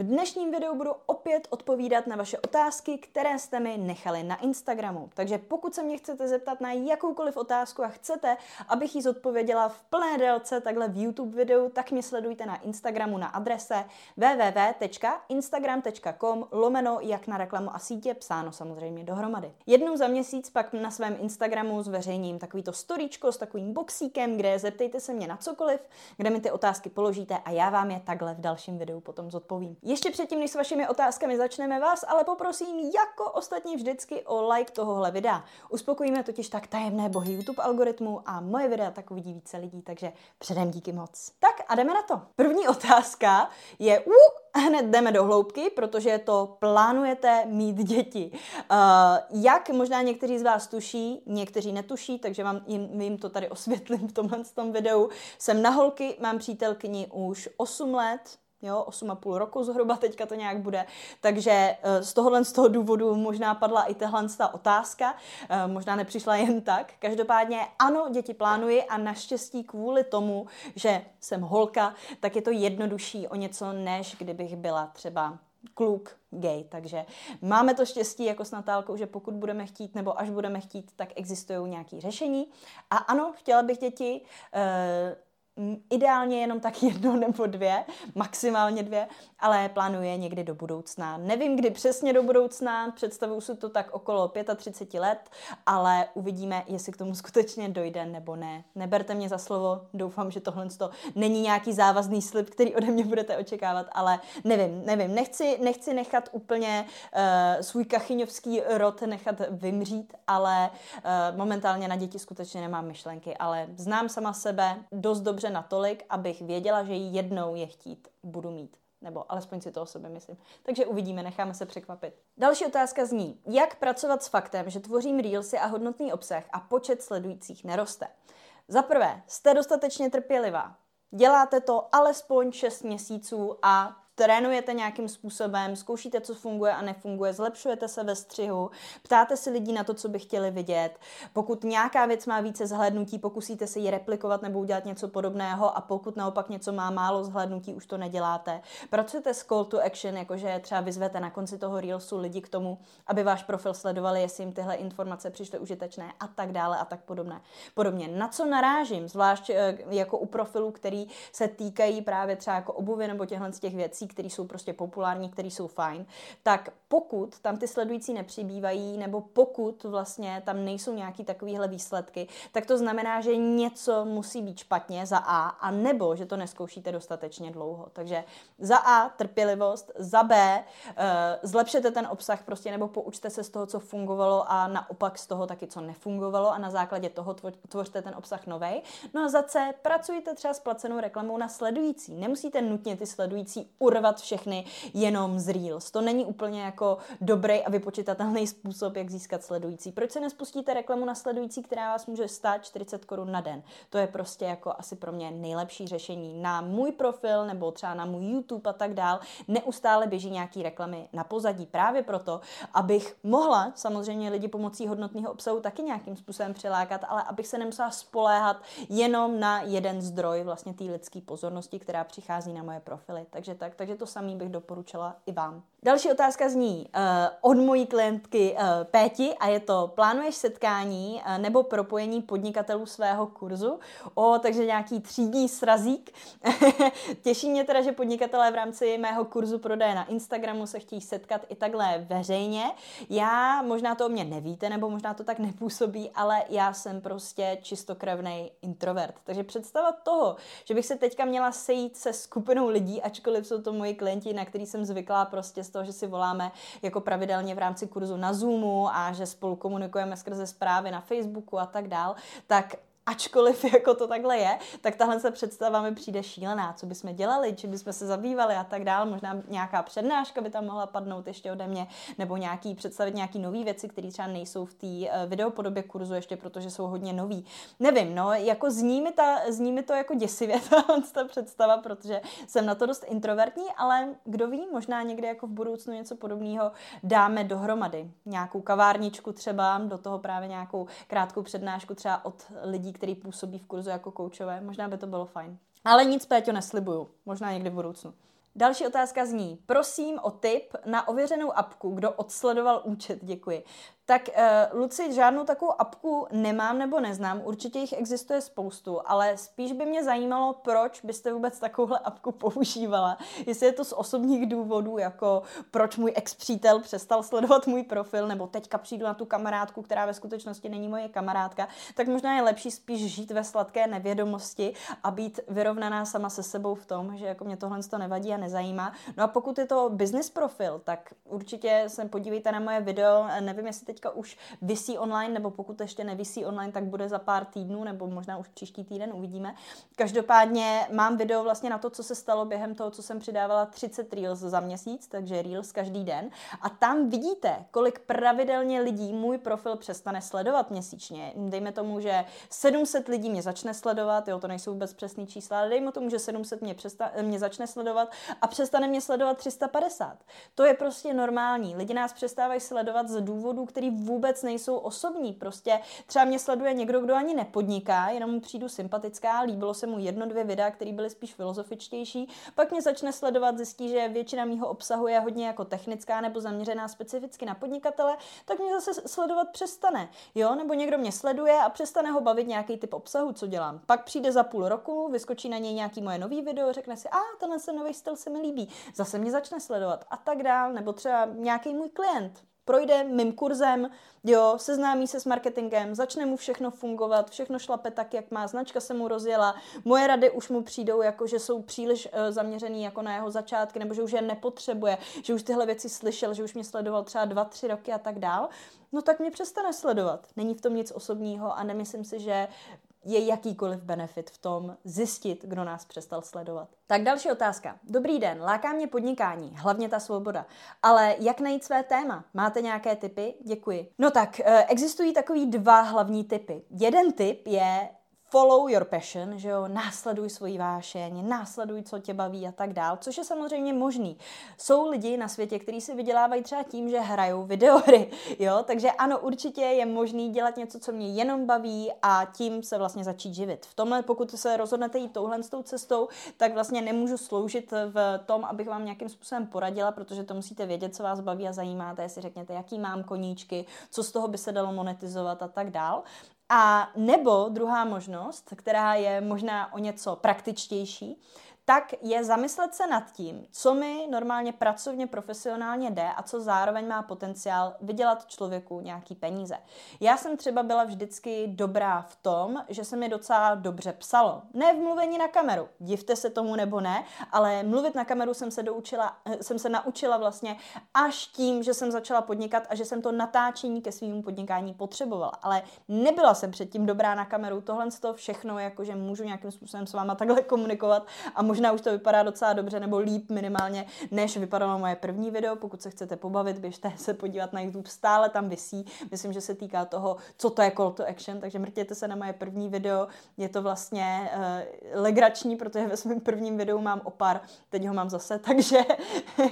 V dnešním videu budu opět odpovídat na vaše otázky, které jste mi nechali na Instagramu. Takže pokud se mě chcete zeptat na jakoukoliv otázku a chcete, abych ji zodpověděla v plné délce takhle v YouTube videu, tak mě sledujte na Instagramu na adrese www.instagram.com lomeno jak na reklamu a sítě, psáno samozřejmě dohromady. Jednou za měsíc pak na svém Instagramu zveřejním takovýto storíčko s takovým boxíkem, kde zeptejte se mě na cokoliv, kde mi ty otázky položíte a já vám je takhle v dalším videu potom zodpovím. Ještě předtím, než s vašimi otázkami začneme vás, ale poprosím jako ostatně vždycky o like tohohle videa. Uspokojíme totiž tak tajemné bohy YouTube algoritmu a moje videa tak uvidí více lidí, takže předem díky moc. Tak a jdeme na to. První otázka je, uh, hned jdeme do hloubky, protože to plánujete mít děti. Uh, jak možná někteří z vás tuší, někteří netuší, takže vám jim, jim to tady osvětlím v tomhle tom videu. Jsem na holky, mám přítelkyni už 8 let, jo, 8,5 roku zhruba teďka to nějak bude, takže eh, z tohohle z toho důvodu možná padla i tahle ta otázka, eh, možná nepřišla jen tak. Každopádně ano, děti plánuji a naštěstí kvůli tomu, že jsem holka, tak je to jednodušší o něco, než kdybych byla třeba kluk gay. Takže máme to štěstí jako s Natálkou, že pokud budeme chtít, nebo až budeme chtít, tak existují nějaké řešení. A ano, chtěla bych děti, uh, ideálně jenom tak jedno nebo dvě, maximálně dvě, ale plánuje někdy do budoucna. Nevím, kdy přesně do budoucna, představuju si to tak okolo 35 let, ale uvidíme, jestli k tomu skutečně dojde nebo ne. Neberte mě za slovo, doufám, že tohle není nějaký závazný slib, který ode mě budete očekávat, ale nevím, nevím. Nechci, nechci nechat úplně uh, svůj kachyňovský rod nechat vymřít, ale uh, momentálně na děti skutečně nemám myšlenky, ale znám sama sebe dost dobře natolik, abych věděla, že jednou je chtít budu mít. Nebo alespoň si to o sobě myslím. Takže uvidíme, necháme se překvapit. Další otázka zní, jak pracovat s faktem, že tvořím reelsy a hodnotný obsah a počet sledujících neroste. Za prvé, jste dostatečně trpělivá. Děláte to alespoň 6 měsíců a trénujete nějakým způsobem, zkoušíte, co funguje a nefunguje, zlepšujete se ve střihu, ptáte si lidí na to, co by chtěli vidět. Pokud nějaká věc má více zhlédnutí, pokusíte se ji replikovat nebo udělat něco podobného a pokud naopak něco má málo zhlédnutí, už to neděláte. Pracujete s call to action, jakože třeba vyzvete na konci toho reelsu lidi k tomu, aby váš profil sledovali, jestli jim tyhle informace přišly užitečné a tak dále a tak podobné. Podobně. Na co narážím, zvlášť eh, jako u profilů, který se týkají právě třeba jako obuvy nebo těchto z těch věcí, které jsou prostě populární, které jsou fajn, tak pokud tam ty sledující nepřibývají, nebo pokud vlastně tam nejsou nějaký takovýhle výsledky, tak to znamená, že něco musí být špatně za A, a nebo že to neskoušíte dostatečně dlouho. Takže za A trpělivost, za B uh, zlepšete ten obsah prostě, nebo poučte se z toho, co fungovalo a naopak z toho taky, co nefungovalo a na základě toho tvořte ten obsah novej. No a za C pracujte třeba s placenou reklamou na sledující. Nemusíte nutně ty sledující urvat sledovat všechny jenom z Reels. To není úplně jako dobrý a vypočitatelný způsob, jak získat sledující. Proč se nespustíte reklamu na sledující, která vás může stát 40 korun na den? To je prostě jako asi pro mě nejlepší řešení. Na můj profil nebo třeba na můj YouTube a tak dál neustále běží nějaký reklamy na pozadí. Právě proto, abych mohla samozřejmě lidi pomocí hodnotného obsahu taky nějakým způsobem přilákat, ale abych se nemusela spoléhat jenom na jeden zdroj vlastně té lidské pozornosti, která přichází na moje profily. Takže tak, takže to samý bych doporučila i vám. Další otázka zní uh, od mojí klientky uh, Péti a je to, plánuješ setkání uh, nebo propojení podnikatelů svého kurzu? O, takže nějaký třídní srazík. Těší mě teda, že podnikatelé v rámci mého kurzu prodeje na Instagramu se chtějí setkat i takhle veřejně. Já, možná to o mě nevíte, nebo možná to tak nepůsobí, ale já jsem prostě čistokrevný introvert. Takže představa toho, že bych se teďka měla sejít se skupinou lidí, ačkoliv jsou to moji klienti, na který jsem zvyklá prostě toho, že si voláme jako pravidelně v rámci kurzu na Zoomu a že spolu komunikujeme skrze zprávy na Facebooku a tak dál, tak ačkoliv jako to takhle je, tak tahle se představa mi přijde šílená, co bychom dělali, či bychom se zabývali a tak dál, možná nějaká přednáška by tam mohla padnout ještě ode mě, nebo nějaký představit nějaký nové věci, které třeba nejsou v té uh, videopodobě kurzu ještě, protože jsou hodně nový. Nevím, no, jako zní mi, ta, zní mi to jako děsivě, ta, ta představa, protože jsem na to dost introvertní, ale kdo ví, možná někdy jako v budoucnu něco podobného dáme dohromady. Nějakou kavárničku třeba, do toho právě nějakou krátkou přednášku třeba od lidí, kteří působí v kurzu jako koučové. Možná by to bylo fajn. Ale nic, Péťo, neslibuju. Možná někdy v budoucnu. Další otázka zní, prosím o tip na ověřenou apku, kdo odsledoval účet, děkuji. Tak uh, Luci, žádnou takovou apku nemám nebo neznám, určitě jich existuje spoustu, ale spíš by mě zajímalo, proč byste vůbec takovouhle apku používala. Jestli je to z osobních důvodů, jako proč můj ex-přítel přestal sledovat můj profil, nebo teďka přijdu na tu kamarádku, která ve skutečnosti není moje kamarádka, tak možná je lepší spíš žít ve sladké nevědomosti a být vyrovnaná sama se sebou v tom, že jako mě tohle to nevadí a nezajímá. No a pokud je to business profil, tak určitě se podívejte na moje video, nevím, jestli teď teďka už visí online, nebo pokud ještě nevisí online, tak bude za pár týdnů, nebo možná už příští týden, uvidíme. Každopádně mám video vlastně na to, co se stalo během toho, co jsem přidávala 30 Reels za měsíc, takže Reels každý den. A tam vidíte, kolik pravidelně lidí můj profil přestane sledovat měsíčně. Dejme tomu, že 700 lidí mě začne sledovat, jo, to nejsou vůbec přesné čísla, ale dejme tomu, že 700 mě, přesta- mě začne sledovat a přestane mě sledovat 350. To je prostě normální. Lidi nás přestávají sledovat z důvodu, který vůbec nejsou osobní. Prostě třeba mě sleduje někdo, kdo ani nepodniká, jenom mu přijdu sympatická, líbilo se mu jedno, dvě videa, které byly spíš filozofičtější, pak mě začne sledovat, zjistí, že většina mýho obsahu je hodně jako technická nebo zaměřená specificky na podnikatele, tak mě zase sledovat přestane. Jo, nebo někdo mě sleduje a přestane ho bavit nějaký typ obsahu, co dělám. Pak přijde za půl roku, vyskočí na něj nějaký moje nový video, řekne si, a tenhle se nový styl se mi líbí, zase mě začne sledovat a tak dál, nebo třeba nějaký můj klient, projde mým kurzem, jo, seznámí se s marketingem, začne mu všechno fungovat, všechno šlape tak, jak má, značka se mu rozjela, moje rady už mu přijdou jako, že jsou příliš uh, zaměřený jako na jeho začátky, nebo že už je nepotřebuje, že už tyhle věci slyšel, že už mě sledoval třeba dva, tři roky a tak dál, no tak mě přestane sledovat. Není v tom nic osobního a nemyslím si, že je jakýkoliv benefit v tom zjistit, kdo nás přestal sledovat. Tak další otázka. Dobrý den, láká mě podnikání, hlavně ta svoboda. Ale jak najít své téma? Máte nějaké typy? Děkuji. No tak, eh, existují takový dva hlavní typy. Jeden typ je follow your passion, že jo, následuj svoji vášeň, následuj, co tě baví a tak dál, což je samozřejmě možný. Jsou lidi na světě, kteří si vydělávají třeba tím, že hrajou videohry, jo, takže ano, určitě je možný dělat něco, co mě jenom baví a tím se vlastně začít živit. V tomhle, pokud se rozhodnete jít touhle s tou cestou, tak vlastně nemůžu sloužit v tom, abych vám nějakým způsobem poradila, protože to musíte vědět, co vás baví a zajímáte, jestli řekněte, jaký mám koníčky, co z toho by se dalo monetizovat a tak dál. A nebo druhá možnost, která je možná o něco praktičtější, tak je zamyslet se nad tím, co mi normálně pracovně, profesionálně jde a co zároveň má potenciál vydělat člověku nějaký peníze. Já jsem třeba byla vždycky dobrá v tom, že se mi docela dobře psalo. Ne v mluvení na kameru, divte se tomu nebo ne, ale mluvit na kameru jsem se, doučila, eh, jsem se naučila vlastně až tím, že jsem začala podnikat a že jsem to natáčení ke svým podnikání potřebovala. Ale nebyla jsem předtím dobrá na kameru, tohle z toho všechno, jakože můžu nějakým způsobem s váma takhle komunikovat a možná už to vypadá docela dobře, nebo líp minimálně, než vypadalo moje první video. Pokud se chcete pobavit, běžte se podívat na YouTube, stále tam vysí. Myslím, že se týká toho, co to je call to action, takže mrtěte se na moje první video. Je to vlastně uh, legrační, protože ve svém prvním videu mám opar, teď ho mám zase, takže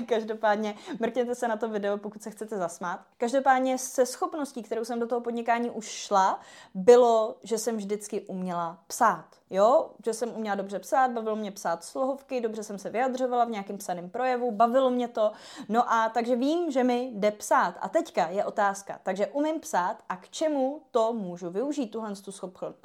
každopádně mrtěte se na to video, pokud se chcete zasmát. Každopádně se schopností, kterou jsem do toho podnikání už šla, bylo, že jsem vždycky uměla psát. Jo, že jsem uměla dobře psát, bavilo mě psát slohovky, dobře jsem se vyjadřovala v nějakém psaném projevu, bavilo mě to. No a takže vím, že mi jde psát. A teďka je otázka. Takže umím psát a k čemu to můžu využít, tuhle tu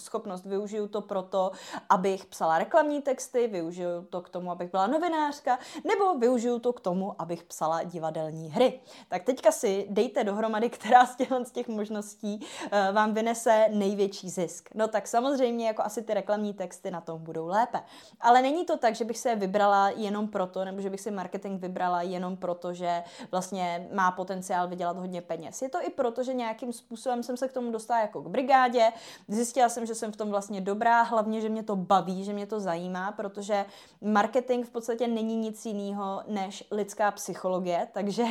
schopnost. Využiju to proto, abych psala reklamní texty, využiju to k tomu, abych byla novinářka, nebo využiju to k tomu, abych psala divadelní hry. Tak teďka si dejte dohromady, která z těch, z těch možností uh, vám vynese největší zisk. No tak samozřejmě jako asi ty reklamní texty na tom budou lépe. Ale není to tak, že bych se vybrala jenom proto, nebo že bych si marketing vybrala jenom proto, že vlastně má potenciál vydělat hodně peněz. Je to i proto, že nějakým způsobem jsem se k tomu dostala jako k brigádě. Zjistila jsem, že jsem v tom vlastně dobrá, hlavně, že mě to baví, že mě to zajímá, protože marketing v podstatě není nic jiného než lidská psychologie, takže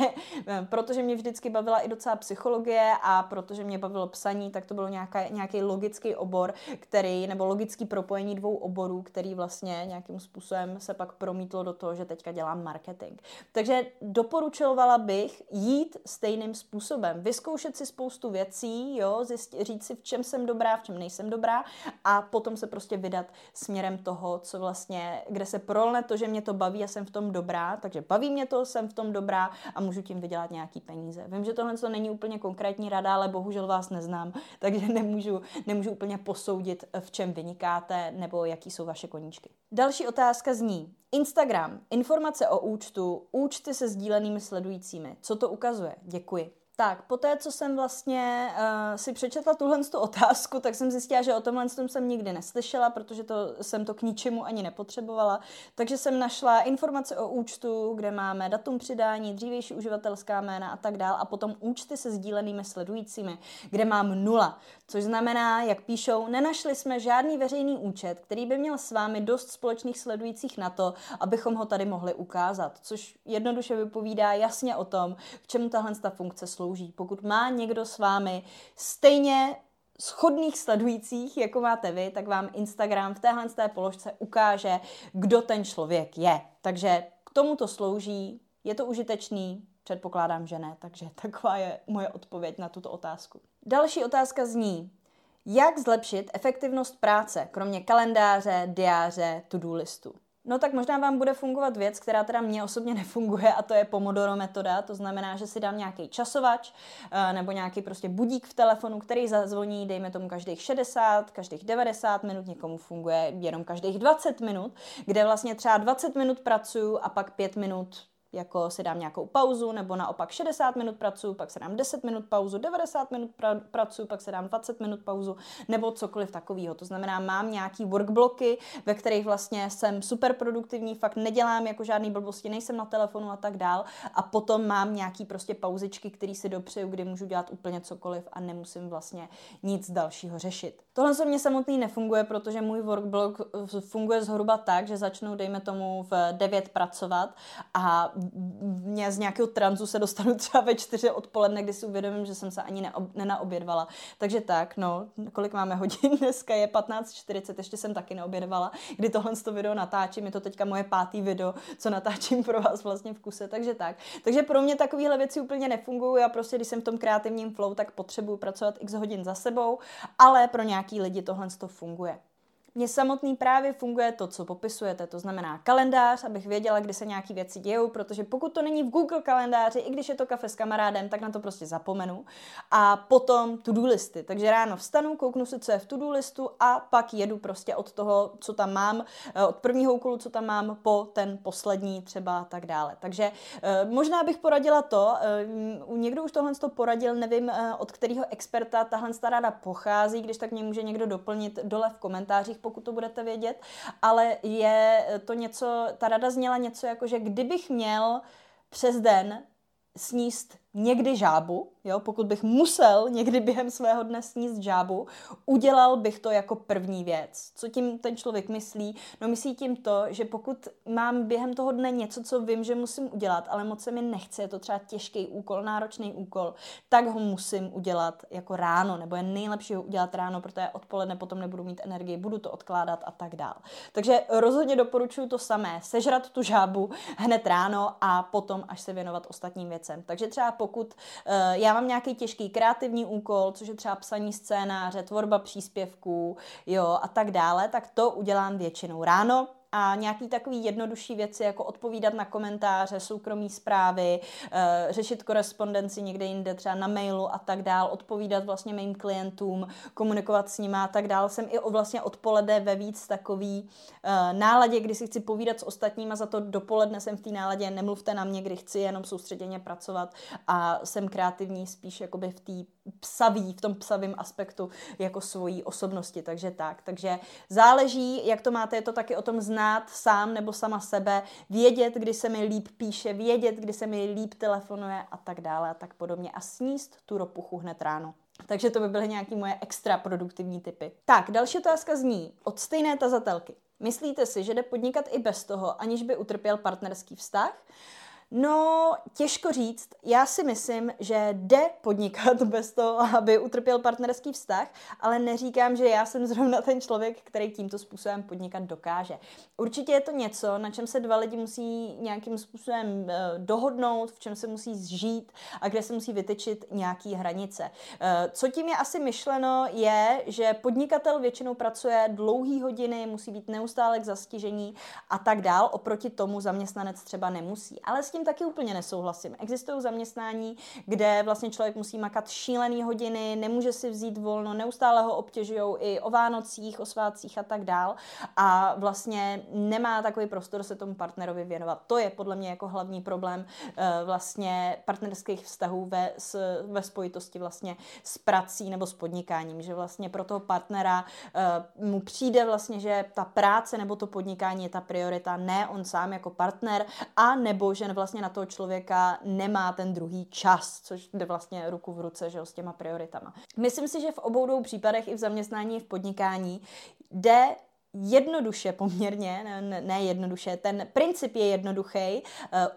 eh, protože mě vždycky bavila i docela psychologie a protože mě bavilo psaní, tak to bylo nějaká, nějaký logický obor, který, nebo logický propojení dvou oborů, který vlastně nějakým způsobem se pak promítlo do toho, že teďka dělám marketing. Takže doporučovala bych jít stejným způsobem, vyzkoušet si spoustu věcí, jo, zjistit, říct si, v čem jsem dobrá, v čem nejsem dobrá a potom se prostě vydat směrem toho, co vlastně, kde se prolne to, že mě to baví a jsem v tom dobrá, takže baví mě to, jsem v tom dobrá a můžu tím vydělat nějaký peníze. Vím, že tohle to není úplně konkrétní rada, ale bohužel vás neznám, takže nemůžu, nemůžu úplně posoudit, v čem vynikáte nebo jaký jsou vaše koníčky. Další otázka zní, Instagram, informace o účtu, účty se sdílenými sledujícími. Co to ukazuje? Děkuji. Tak, po té, co jsem vlastně uh, si přečetla tuhle tu otázku, tak jsem zjistila, že o tomhle jsem nikdy neslyšela, protože to, jsem to k ničemu ani nepotřebovala. Takže jsem našla informace o účtu, kde máme datum přidání, dřívější uživatelská jména a tak dál, a potom účty se sdílenými sledujícími, kde mám nula. Což znamená, jak píšou, nenašli jsme žádný veřejný účet, který by měl s vámi dost společných sledujících na to, abychom ho tady mohli ukázat. Což jednoduše vypovídá jasně o tom, k čemu tahle funkce slouží slouží. Pokud má někdo s vámi stejně schodných sledujících, jako máte vy, tak vám Instagram v téhle té položce ukáže, kdo ten člověk je. Takže k tomu to slouží, je to užitečný, předpokládám, že ne, takže taková je moje odpověď na tuto otázku. Další otázka zní, jak zlepšit efektivnost práce, kromě kalendáře, diáře, to-do listu? No tak možná vám bude fungovat věc, která teda mně osobně nefunguje a to je Pomodoro metoda, to znamená, že si dám nějaký časovač eh, nebo nějaký prostě budík v telefonu, který zazvoní, dejme tomu každých 60, každých 90 minut, někomu funguje jenom každých 20 minut, kde vlastně třeba 20 minut pracuju a pak 5 minut jako si dám nějakou pauzu, nebo naopak 60 minut pracuji, pak se dám 10 minut pauzu, 90 minut pra- pracuji, pak se dám 20 minut pauzu, nebo cokoliv takového. To znamená, mám nějaký workbloky, ve kterých vlastně jsem super produktivní, fakt nedělám jako žádný blbosti, nejsem na telefonu a tak dál. A potom mám nějaký prostě pauzičky, které si dopřeju, kdy můžu dělat úplně cokoliv a nemusím vlastně nic dalšího řešit. Tohle se mě samotný nefunguje, protože můj workblock funguje zhruba tak, že začnu, dejme tomu, v 9 pracovat a mě z nějakého tranzu se dostanu třeba ve čtyři odpoledne, kdy si uvědomím, že jsem se ani neob, nenaobědvala. Takže tak, no, kolik máme hodin dneska, je 15.40, ještě jsem taky neobědvala, kdy tohle to video natáčím, je to teďka moje pátý video, co natáčím pro vás vlastně v kuse, takže tak. Takže pro mě takovéhle věci úplně nefungují, já prostě, když jsem v tom kreativním flow, tak potřebuji pracovat x hodin za sebou, ale pro nějaký lidi tohle to funguje. Mně samotný právě funguje to, co popisujete, to znamená kalendář, abych věděla, kdy se nějaké věci dějou, protože pokud to není v Google kalendáři, i když je to kafe s kamarádem, tak na to prostě zapomenu. A potom to-do listy. Takže ráno vstanu, kouknu si, co je v to-do listu a pak jedu prostě od toho, co tam mám, eh, od prvního úkolu, co tam mám, po ten poslední třeba tak dále. Takže eh, možná bych poradila to, eh, někdo už tohle to poradil, nevím, od kterého experta tahle ráda pochází, když tak mě může někdo doplnit dole v komentářích, pokud to budete vědět, ale je to něco, ta rada zněla něco jako, že kdybych měl přes den sníst někdy žábu, jo, pokud bych musel někdy během svého dne sníst žábu, udělal bych to jako první věc. Co tím ten člověk myslí? No myslí tím to, že pokud mám během toho dne něco, co vím, že musím udělat, ale moc se mi nechce, je to třeba těžký úkol, náročný úkol, tak ho musím udělat jako ráno, nebo je nejlepší ho udělat ráno, protože odpoledne potom nebudu mít energii, budu to odkládat a tak dál. Takže rozhodně doporučuji to samé, sežrat tu žábu hned ráno a potom až se věnovat ostatním věcem. Takže třeba pokud uh, já mám nějaký těžký kreativní úkol, což je třeba psaní scénáře, tvorba příspěvků, jo, a tak dále, tak to udělám většinou ráno, a nějaký takový jednodušší věci, jako odpovídat na komentáře, soukromí zprávy, e, řešit korespondenci někde jinde, třeba na mailu a tak dál, odpovídat vlastně mým klientům, komunikovat s nimi a tak dál. Jsem i vlastně odpoledne ve víc takový e, náladě, kdy si chci povídat s ostatníma, za to dopoledne jsem v té náladě, nemluvte na mě, kdy chci jenom soustředěně pracovat a jsem kreativní spíš jakoby v té psavý, v tom psavém aspektu jako svojí osobnosti, takže tak. Takže záleží, jak to máte, je to taky o tom znát sám nebo sama sebe, vědět, kdy se mi líp píše, vědět, kdy se mi líp telefonuje a tak dále a tak podobně a sníst tu ropuchu hned ráno. Takže to by byly nějaké moje extra produktivní typy. Tak, další otázka zní od stejné tazatelky. Myslíte si, že jde podnikat i bez toho, aniž by utrpěl partnerský vztah? No, těžko říct. Já si myslím, že jde podnikat bez toho, aby utrpěl partnerský vztah, ale neříkám, že já jsem zrovna ten člověk, který tímto způsobem podnikat dokáže. Určitě je to něco, na čem se dva lidi musí nějakým způsobem eh, dohodnout, v čem se musí zžít a kde se musí vytyčit nějaký hranice. Eh, co tím je asi myšleno, je, že podnikatel většinou pracuje dlouhý hodiny, musí být neustále k zastižení a tak dál, oproti tomu zaměstnanec třeba nemusí. Ale s tím taky úplně nesouhlasím. Existují zaměstnání, kde vlastně člověk musí makat šílený hodiny, nemůže si vzít volno, neustále ho obtěžují i o Vánocích, o svátcích a tak dál a vlastně nemá takový prostor se tomu partnerovi věnovat. To je podle mě jako hlavní problém eh, vlastně partnerských vztahů ve, ve spojitosti vlastně s prací nebo s podnikáním, že vlastně pro toho partnera uh, mu přijde vlastně, že ta práce nebo to podnikání je ta priorita, ne on sám jako partner a nebo že vlastně na toho člověka nemá ten druhý čas, což jde vlastně ruku v ruce že, s těma prioritama. Myslím si, že v obou dvou případech i v zaměstnání, i v podnikání jde jednoduše poměrně, ne, ne jednoduše, ten princip je jednoduchý,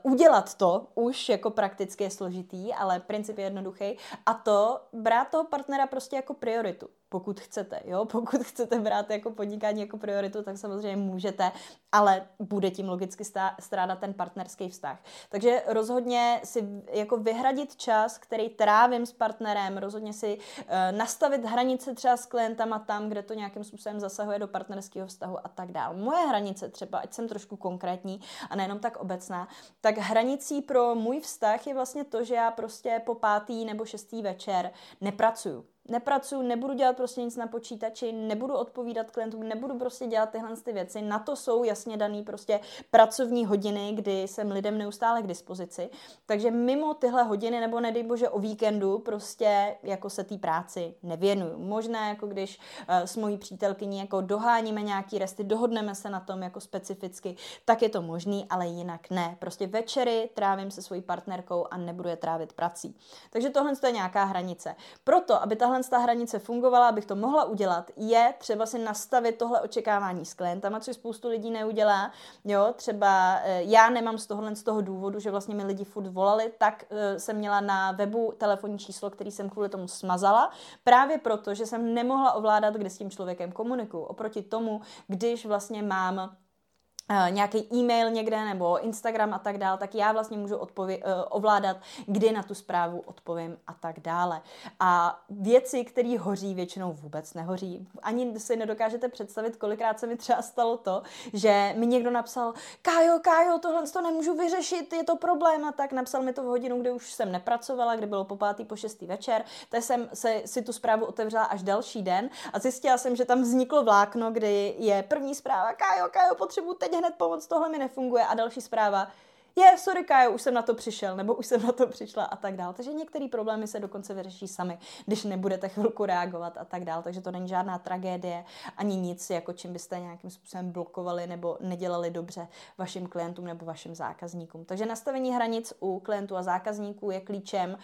uh, udělat to už jako prakticky je složitý, ale princip je jednoduchý a to brát toho partnera prostě jako prioritu pokud chcete, jo, pokud chcete brát jako podnikání jako prioritu, tak samozřejmě můžete, ale bude tím logicky strádat ten partnerský vztah. Takže rozhodně si jako vyhradit čas, který trávím s partnerem, rozhodně si uh, nastavit hranice třeba s klientama tam, kde to nějakým způsobem zasahuje do partnerského vztahu a tak dále. Moje hranice třeba, ať jsem trošku konkrétní a nejenom tak obecná, tak hranicí pro můj vztah je vlastně to, že já prostě po pátý nebo šestý večer nepracuju nepracuju, nebudu dělat prostě nic na počítači, nebudu odpovídat klientům, nebudu prostě dělat tyhle ty věci. Na to jsou jasně daný prostě pracovní hodiny, kdy jsem lidem neustále k dispozici. Takže mimo tyhle hodiny, nebo nedej bože o víkendu, prostě jako se té práci nevěnuju. Možná jako když uh, s mojí přítelkyní jako doháníme nějaký resty, dohodneme se na tom jako specificky, tak je to možný, ale jinak ne. Prostě večery trávím se svojí partnerkou a nebudu je trávit prací. Takže tohle je nějaká hranice. Proto, aby tahle tahle ta hranice fungovala, abych to mohla udělat, je třeba si nastavit tohle očekávání s klientama, což spoustu lidí neudělá. Jo, třeba eh, já nemám z tohohle z toho důvodu, že vlastně mi lidi furt volali, tak eh, jsem měla na webu telefonní číslo, který jsem kvůli tomu smazala, právě proto, že jsem nemohla ovládat, kde s tím člověkem komunikuju. Oproti tomu, když vlastně mám nějaký e-mail někde nebo Instagram a tak dále, tak já vlastně můžu odpově- uh, ovládat, kdy na tu zprávu odpovím a tak dále. A věci, které hoří, většinou vůbec nehoří. Ani si nedokážete představit, kolikrát se mi třeba stalo to, že mi někdo napsal, Kájo, Kájo, tohle to nemůžu vyřešit, je to problém a tak napsal mi to v hodinu, kdy už jsem nepracovala, kdy bylo po pátý, po šestý večer, tak jsem se, si tu zprávu otevřela až další den a zjistila jsem, že tam vzniklo vlákno, kdy je první zpráva, Kájo, Kájo, potřebuji teď hned pomoct, tohle mi nefunguje a další zpráva, je, sorry Kájo, už jsem na to přišel, nebo už jsem na to přišla a tak dál. Takže některé problémy se dokonce vyřeší sami, když nebudete chvilku reagovat a tak dál. Takže to není žádná tragédie, ani nic, jako čím byste nějakým způsobem blokovali nebo nedělali dobře vašim klientům nebo vašim zákazníkům. Takže nastavení hranic u klientů a zákazníků je klíčem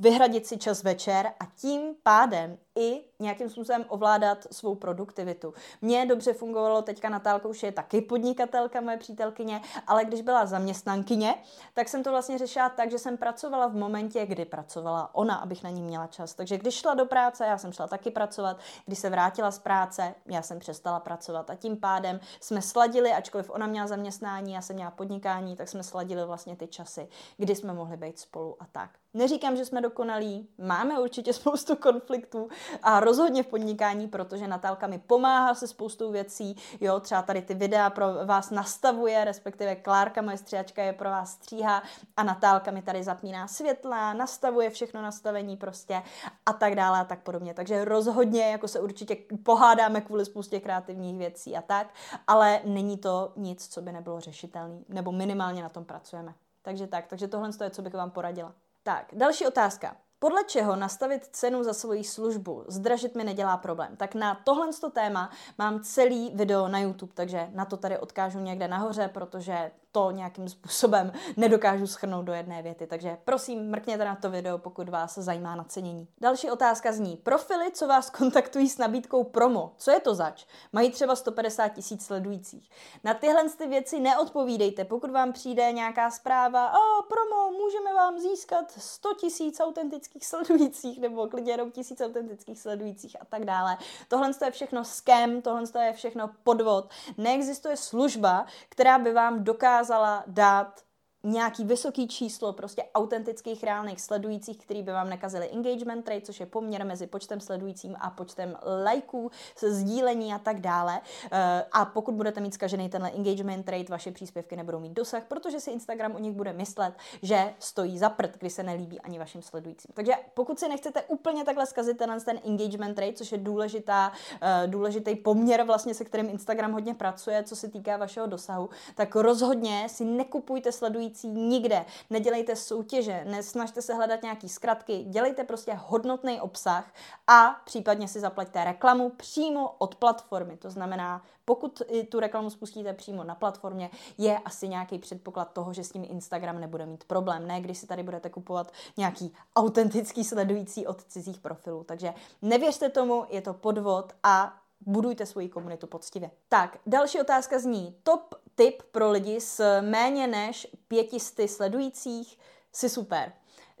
vyhradit si čas večer a tím pádem i nějakým způsobem ovládat svou produktivitu. Mně dobře fungovalo, teďka Natálka už je taky podnikatelka, moje přítelkyně, ale když byla zaměstnankyně, tak jsem to vlastně řešila tak, že jsem pracovala v momentě, kdy pracovala ona, abych na ní měla čas. Takže když šla do práce, já jsem šla taky pracovat, když se vrátila z práce, já jsem přestala pracovat a tím pádem jsme sladili, ačkoliv ona měla zaměstnání, já jsem měla podnikání, tak jsme sladili vlastně ty časy, kdy jsme mohli být spolu a tak. Neříkám, že jsme dokonalí, máme určitě spoustu konfliktů a rozhodně v podnikání, protože Natálka mi pomáhá se spoustou věcí, jo, třeba tady ty videa pro vás nastavuje, respektive Klárka, moje stříhačka, je pro vás stříhá a Natálka mi tady zapíná světla, nastavuje všechno nastavení prostě a tak dále a tak podobně. Takže rozhodně jako se určitě pohádáme kvůli spoustě kreativních věcí a tak, ale není to nic, co by nebylo řešitelné, nebo minimálně na tom pracujeme. Takže tak, takže tohle je, co bych vám poradila. Tak, další otázka. Podle čeho nastavit cenu za svoji službu? Zdražit mi nedělá problém. Tak na tohle téma mám celý video na YouTube, takže na to tady odkážu někde nahoře, protože to nějakým způsobem nedokážu schrnout do jedné věty. Takže prosím, mrkněte na to video, pokud vás zajímá nacenění. Další otázka zní, profily, co vás kontaktují s nabídkou promo, co je to zač? Mají třeba 150 tisíc sledujících. Na tyhle ty věci neodpovídejte, pokud vám přijde nějaká zpráva, o, promo, můžeme vám získat 100 tisíc autentických sledujících, nebo klidně jenom tisíc autentických sledujících a tak dále. Tohle je všechno scam, tohle je všechno podvod. Neexistuje služba, která by vám dokázala dokázala dát nějaký vysoký číslo prostě autentických reálných sledujících, který by vám nekazili engagement rate, což je poměr mezi počtem sledujícím a počtem lajků, sdílení a tak dále. Eh, a pokud budete mít zkažený tenhle engagement rate, vaše příspěvky nebudou mít dosah, protože si Instagram u nich bude myslet, že stojí za prd, když se nelíbí ani vašim sledujícím. Takže pokud si nechcete úplně takhle zkazit tenhle ten engagement rate, což je důležitá, eh, důležitý poměr vlastně, se kterým Instagram hodně pracuje, co se týká vašeho dosahu, tak rozhodně si nekupujte sledující fungující nikde. Nedělejte soutěže, nesnažte se hledat nějaký zkratky, dělejte prostě hodnotný obsah a případně si zaplaťte reklamu přímo od platformy. To znamená, pokud tu reklamu spustíte přímo na platformě, je asi nějaký předpoklad toho, že s tím Instagram nebude mít problém. Ne, když si tady budete kupovat nějaký autentický sledující od cizích profilů. Takže nevěřte tomu, je to podvod a budujte svoji komunitu poctivě. Tak, další otázka zní, top tip pro lidi s méně než pětisty sledujících, si super.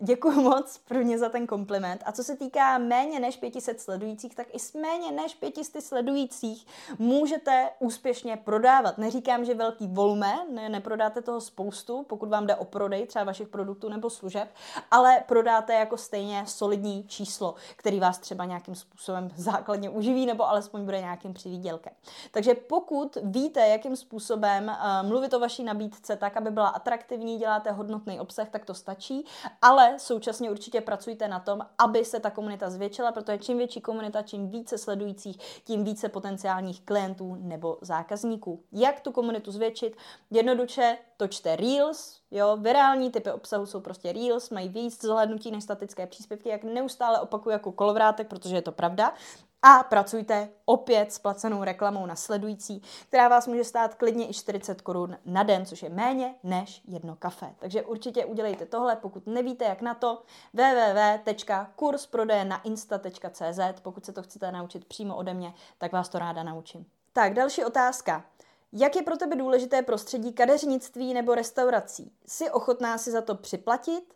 Děkuji moc prvně za ten kompliment. A co se týká méně než 500 sledujících, tak i s méně než 500 sledujících můžete úspěšně prodávat. Neříkám, že velký volumen, ne, neprodáte toho spoustu, pokud vám jde o prodej třeba vašich produktů nebo služeb, ale prodáte jako stejně solidní číslo, který vás třeba nějakým způsobem základně uživí nebo alespoň bude nějakým přivídělkem. Takže pokud víte, jakým způsobem uh, mluvit o vaší nabídce tak, aby byla atraktivní, děláte hodnotný obsah, tak to stačí, ale současně určitě pracujte na tom, aby se ta komunita zvětšila, protože čím větší komunita, čím více sledujících, tím více potenciálních klientů nebo zákazníků. Jak tu komunitu zvětšit? Jednoduše točte Reels, jo, virální typy obsahu jsou prostě Reels, mají víc zhlednutí než statické příspěvky, jak neustále opakuju jako kolovrátek, protože je to pravda, a pracujte opět s placenou reklamou na sledující, která vás může stát klidně i 40 korun na den, což je méně než jedno kafe. Takže určitě udělejte tohle, pokud nevíte jak na to, www.kursprodejenainsta.cz, pokud se to chcete naučit přímo ode mě, tak vás to ráda naučím. Tak, další otázka. Jak je pro tebe důležité prostředí kadeřnictví nebo restaurací? Jsi ochotná si za to připlatit?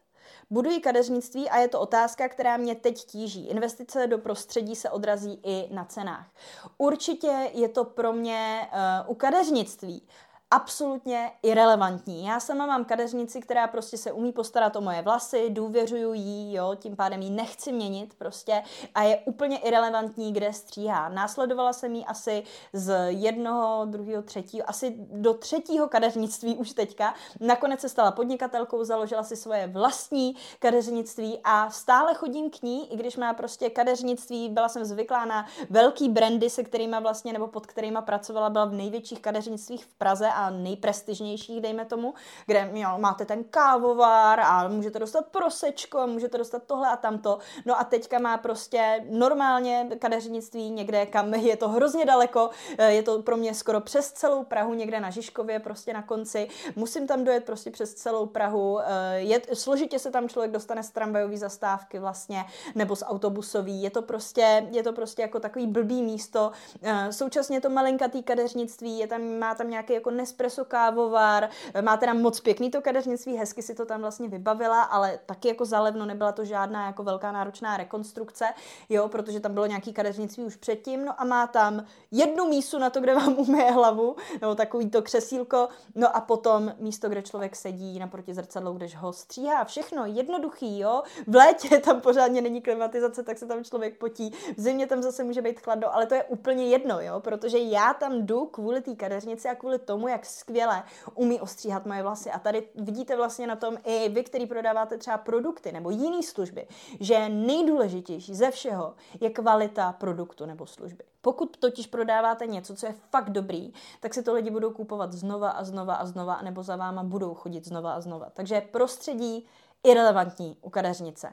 Buduji kadeřnictví a je to otázka, která mě teď tíží. Investice do prostředí se odrazí i na cenách. Určitě je to pro mě uh, u kadeřnictví absolutně irrelevantní. Já sama mám kadeřnici, která prostě se umí postarat o moje vlasy, důvěřuju jí, jo, tím pádem jí nechci měnit prostě a je úplně irrelevantní, kde stříhá. Následovala jsem jí asi z jednoho, druhého, třetího, asi do třetího kadeřnictví už teďka. Nakonec se stala podnikatelkou, založila si svoje vlastní kadeřnictví a stále chodím k ní, i když má prostě kadeřnictví, byla jsem zvyklá na velký brandy, se kterými vlastně, nebo pod kterými pracovala, byla v největších kadeřnictvích v Praze a nejprestižnějších, dejme tomu, kde jo, máte ten kávovár a můžete dostat prosečko můžete dostat tohle a tamto. No a teďka má prostě normálně kadeřnictví někde, kam je to hrozně daleko, eh, je to pro mě skoro přes celou Prahu, někde na Žižkově prostě na konci. Musím tam dojet prostě přes celou Prahu. Eh, je, složitě se tam člověk dostane z tramvajové zastávky vlastně, nebo z autobusový. Je to prostě, je to prostě jako takový blbý místo. Eh, současně to malinkatý kadeřnictví, je tam, má tam nějaký jako Nespresso kávovar, má teda moc pěkný to kadeřnictví, hezky si to tam vlastně vybavila, ale taky jako zalevno nebyla to žádná jako velká náročná rekonstrukce, jo, protože tam bylo nějaký kadeřnictví už předtím, no a má tam jednu mísu na to, kde vám umyje hlavu, nebo takový to křesílko, no a potom místo, kde člověk sedí naproti zrcadlu, když ho stříhá, všechno jednoduchý, jo, v létě tam pořádně není klimatizace, tak se tam člověk potí, v zimě tam zase může být chladno, ale to je úplně jedno, jo, protože já tam jdu kvůli té kadeřnici a kvůli tomu, jak skvěle umí ostříhat moje vlasy. A tady vidíte vlastně na tom i vy, který prodáváte třeba produkty nebo jiné služby, že nejdůležitější ze všeho je kvalita produktu nebo služby. Pokud totiž prodáváte něco, co je fakt dobrý, tak si to lidi budou kupovat znova a znova a znova, nebo za váma budou chodit znova a znova. Takže prostředí irrelevantní u kadeřnice.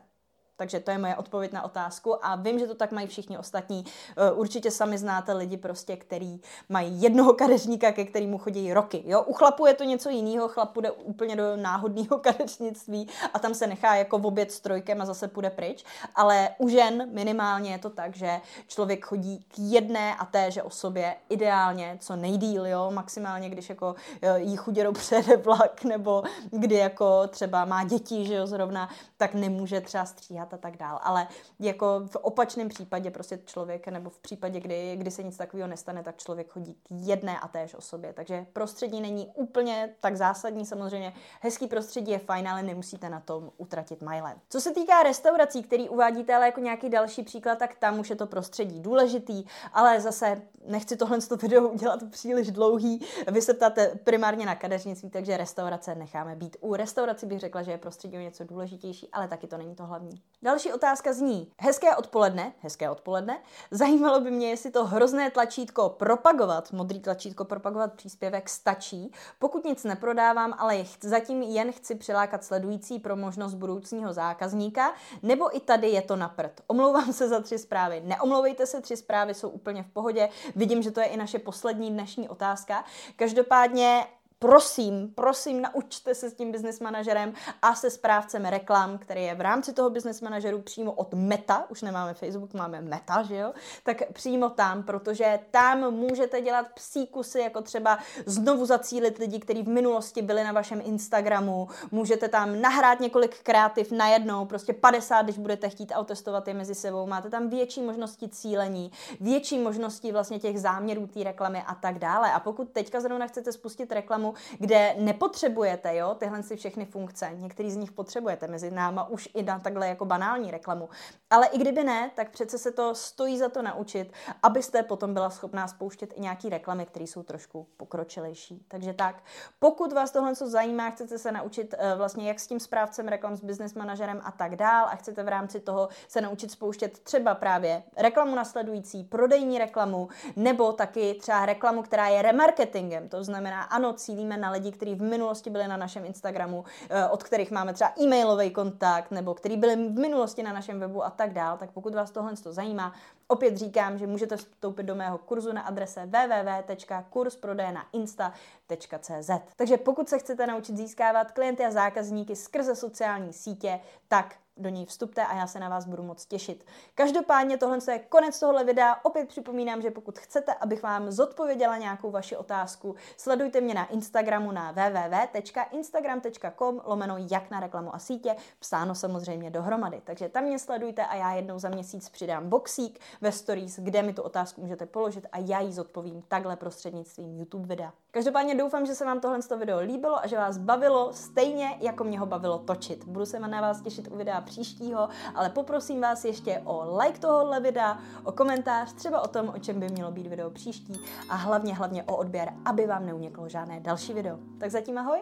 Takže to je moje odpověď na otázku a vím, že to tak mají všichni ostatní. Eh, určitě sami znáte lidi prostě, který mají jednoho kadeřníka, ke kterému chodí roky. Jo? U chlapu je to něco jiného, chlap půjde úplně do náhodného kadeřnictví a tam se nechá jako v oběd s trojkem a zase půjde pryč. Ale u žen minimálně je to tak, že člověk chodí k jedné a téže osobě ideálně co nejdíl, jo? maximálně když jako eh, jí chuděrou přejede vlak nebo kdy jako třeba má děti, že jo, zrovna, tak nemůže třeba stříhat a tak dál. Ale jako v opačném případě prostě člověk, nebo v případě, kdy, kdy se nic takového nestane, tak člověk chodí k jedné a též osobě. Takže prostředí není úplně tak zásadní, samozřejmě hezký prostředí je fajn, ale nemusíte na tom utratit majle. Co se týká restaurací, který uvádíte ale jako nějaký další příklad, tak tam už je to prostředí důležitý, ale zase nechci tohle video udělat příliš dlouhý. Vy se ptáte primárně na kadeřnictví, takže restaurace necháme být. U restaurací bych řekla, že je prostředí něco důležitější, ale taky to není to hlavní. Další otázka zní, hezké odpoledne, hezké odpoledne, zajímalo by mě, jestli to hrozné tlačítko propagovat, modrý tlačítko propagovat příspěvek stačí, pokud nic neprodávám, ale zatím jen chci přilákat sledující pro možnost budoucího zákazníka, nebo i tady je to na prd. Omlouvám se za tři zprávy. Neomlouvejte se, tři zprávy jsou úplně v pohodě. Vidím, že to je i naše poslední dnešní otázka. Každopádně prosím, prosím, naučte se s tím business manažerem a se správcem reklam, který je v rámci toho business manažeru přímo od Meta, už nemáme Facebook, máme Meta, že jo, tak přímo tam, protože tam můžete dělat psí kusy, jako třeba znovu zacílit lidi, kteří v minulosti byli na vašem Instagramu, můžete tam nahrát několik kreativ najednou, prostě 50, když budete chtít autestovat je mezi sebou, máte tam větší možnosti cílení, větší možnosti vlastně těch záměrů té reklamy a tak dále. A pokud teďka zrovna chcete spustit reklamu, kde nepotřebujete jo, tyhle si všechny funkce. Některý z nich potřebujete mezi náma už i na takhle jako banální reklamu. Ale i kdyby ne, tak přece se to stojí za to naučit, abyste potom byla schopná spouštět i nějaký reklamy, které jsou trošku pokročilejší. Takže tak, pokud vás tohle co zajímá, chcete se naučit uh, vlastně jak s tím správcem reklam, s business manažerem a tak dál a chcete v rámci toho se naučit spouštět třeba právě reklamu nasledující, prodejní reklamu, nebo taky třeba reklamu, která je remarketingem, to znamená ano, cílí cílíme na lidi, kteří v minulosti byli na našem Instagramu, eh, od kterých máme třeba e-mailový kontakt, nebo kteří byli v minulosti na našem webu a tak dál, tak pokud vás tohle to zajímá, opět říkám, že můžete vstoupit do mého kurzu na adrese www.kursprodejnainsta.cz. Takže pokud se chcete naučit získávat klienty a zákazníky skrze sociální sítě, tak do něj vstupte a já se na vás budu moc těšit. Každopádně tohle je konec tohohle videa. Opět připomínám, že pokud chcete, abych vám zodpověděla nějakou vaši otázku, sledujte mě na Instagramu na www.instagram.com lomeno jak na reklamu a sítě, psáno samozřejmě dohromady. Takže tam mě sledujte a já jednou za měsíc přidám boxík ve stories, kde mi tu otázku můžete položit a já ji zodpovím takhle prostřednictvím YouTube videa. Každopádně doufám, že se vám tohle video líbilo a že vás bavilo stejně, jako mě ho bavilo točit. Budu se na vás těšit u videa příštího, ale poprosím vás ještě o like tohohle videa, o komentář, třeba o tom, o čem by mělo být video příští a hlavně, hlavně o odběr, aby vám neuniklo žádné další video. Tak zatím ahoj!